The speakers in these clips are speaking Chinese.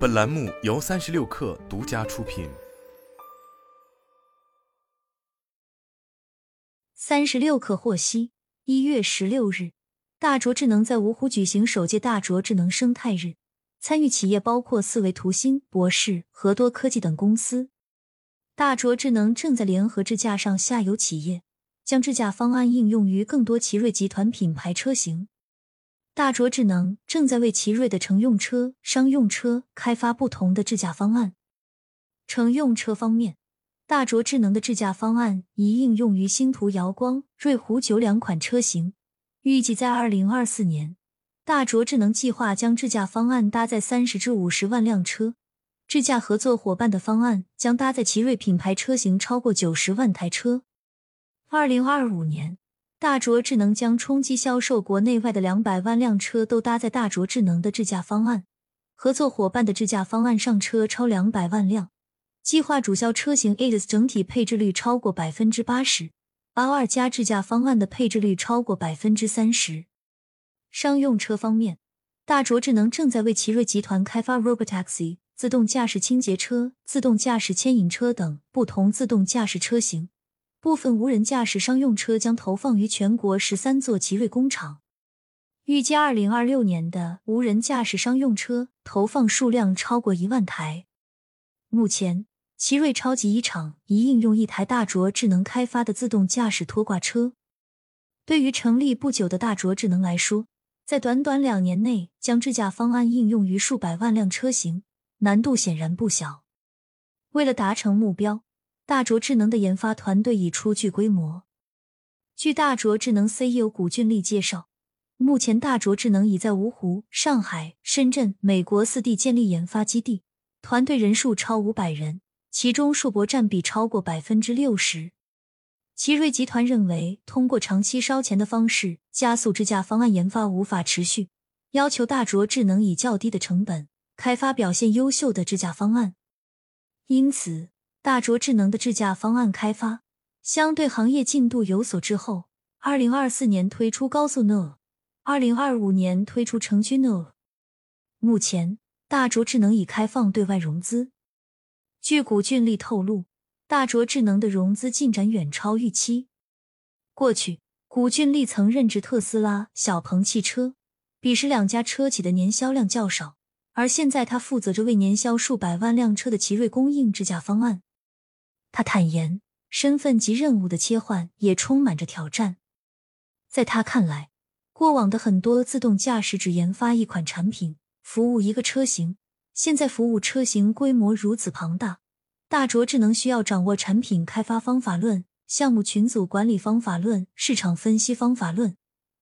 本栏目由三十六氪独家出品。三十六氪获悉，一月十六日，大卓智能在芜湖举行首届大卓智能生态日，参与企业包括四维图新、博世、和多科技等公司。大卓智能正在联合智驾上下游企业，将智驾方案应用于更多奇瑞集团品牌车型。大卓智能正在为奇瑞的乘用车、商用车开发不同的智驾方案。乘用车方面，大卓智能的智驾方案已应用于星途瑶光、瑞虎九两款车型。预计在二零二四年，大卓智能计划将智驾方案搭载三十至五十万辆车。智驾合作伙伴的方案将搭载奇瑞品牌车型超过九十万台车。二零二五年。大卓智能将冲击销售国内外的两百万辆车都搭载大卓智能的智驾方案，合作伙伴的智驾方案上车超两百万辆。计划主销车型 a d s 整体配置率超过百分之八十，L 二加智驾方案的配置率超过百分之三十。商用车方面，大卓智能正在为奇瑞集团开发 Robotaxi 自动驾驶清洁车、自动驾驶牵引车等不同自动驾驶车型。部分无人驾驶商用车将投放于全国十三座奇瑞工厂，预计二零二六年的无人驾驶商用车投放数量超过一万台。目前，奇瑞超级一厂已应用一台大卓智能开发的自动驾驶拖挂车。对于成立不久的大卓智能来说，在短短两年内将智驾方案应用于数百万辆车型，难度显然不小。为了达成目标。大卓智能的研发团队已初具规模。据大卓智能 CEO 古俊丽介绍，目前大卓智能已在芜湖、上海、深圳、美国四地建立研发基地，团队人数超五百人，其中硕博占比超过百分之六十。奇瑞集团认为，通过长期烧钱的方式加速智驾方案研发无法持续，要求大卓智能以较低的成本开发表现优秀的智驾方案，因此。大卓智能的智驾方案开发相对行业进度有所滞后。二零二四年推出高速 No，二零二五年推出城区 No。目前，大卓智能已开放对外融资。据古俊丽透露，大卓智能的融资进展远超预期。过去，古俊丽曾任职特斯拉、小鹏汽车，彼时两家车企的年销量较少，而现在他负责着为年销数百万辆车的奇瑞供应智驾方案。他坦言，身份及任务的切换也充满着挑战。在他看来，过往的很多自动驾驶只研发一款产品，服务一个车型。现在服务车型规模如此庞大，大卓智能需要掌握产品开发方法论、项目群组管理方法论、市场分析方法论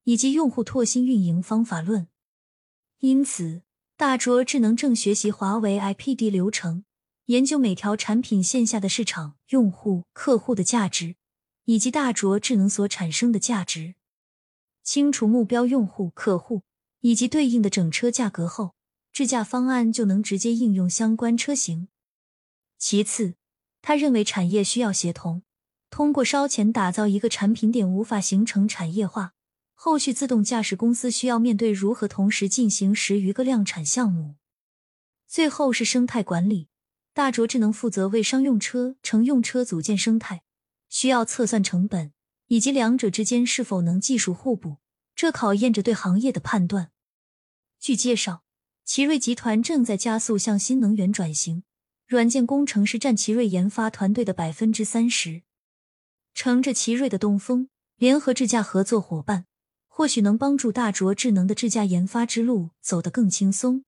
以及用户拓新运营方法论。因此，大卓智能正学习华为 IPD 流程。研究每条产品线下的市场、用户、客户的价值，以及大卓智能所产生的价值。清楚目标用户、客户以及对应的整车价格后，智驾方案就能直接应用相关车型。其次，他认为产业需要协同，通过烧钱打造一个产品点无法形成产业化。后续自动驾驶公司需要面对如何同时进行十余个量产项目。最后是生态管理。大卓智能负责为商用车、乘用车组建生态，需要测算成本以及两者之间是否能技术互补，这考验着对行业的判断。据介绍，奇瑞集团正在加速向新能源转型，软件工程师占奇瑞研发团队的百分之三十。乘着奇瑞的东风，联合智驾合作伙伴，或许能帮助大卓智能的智驾研发之路走得更轻松。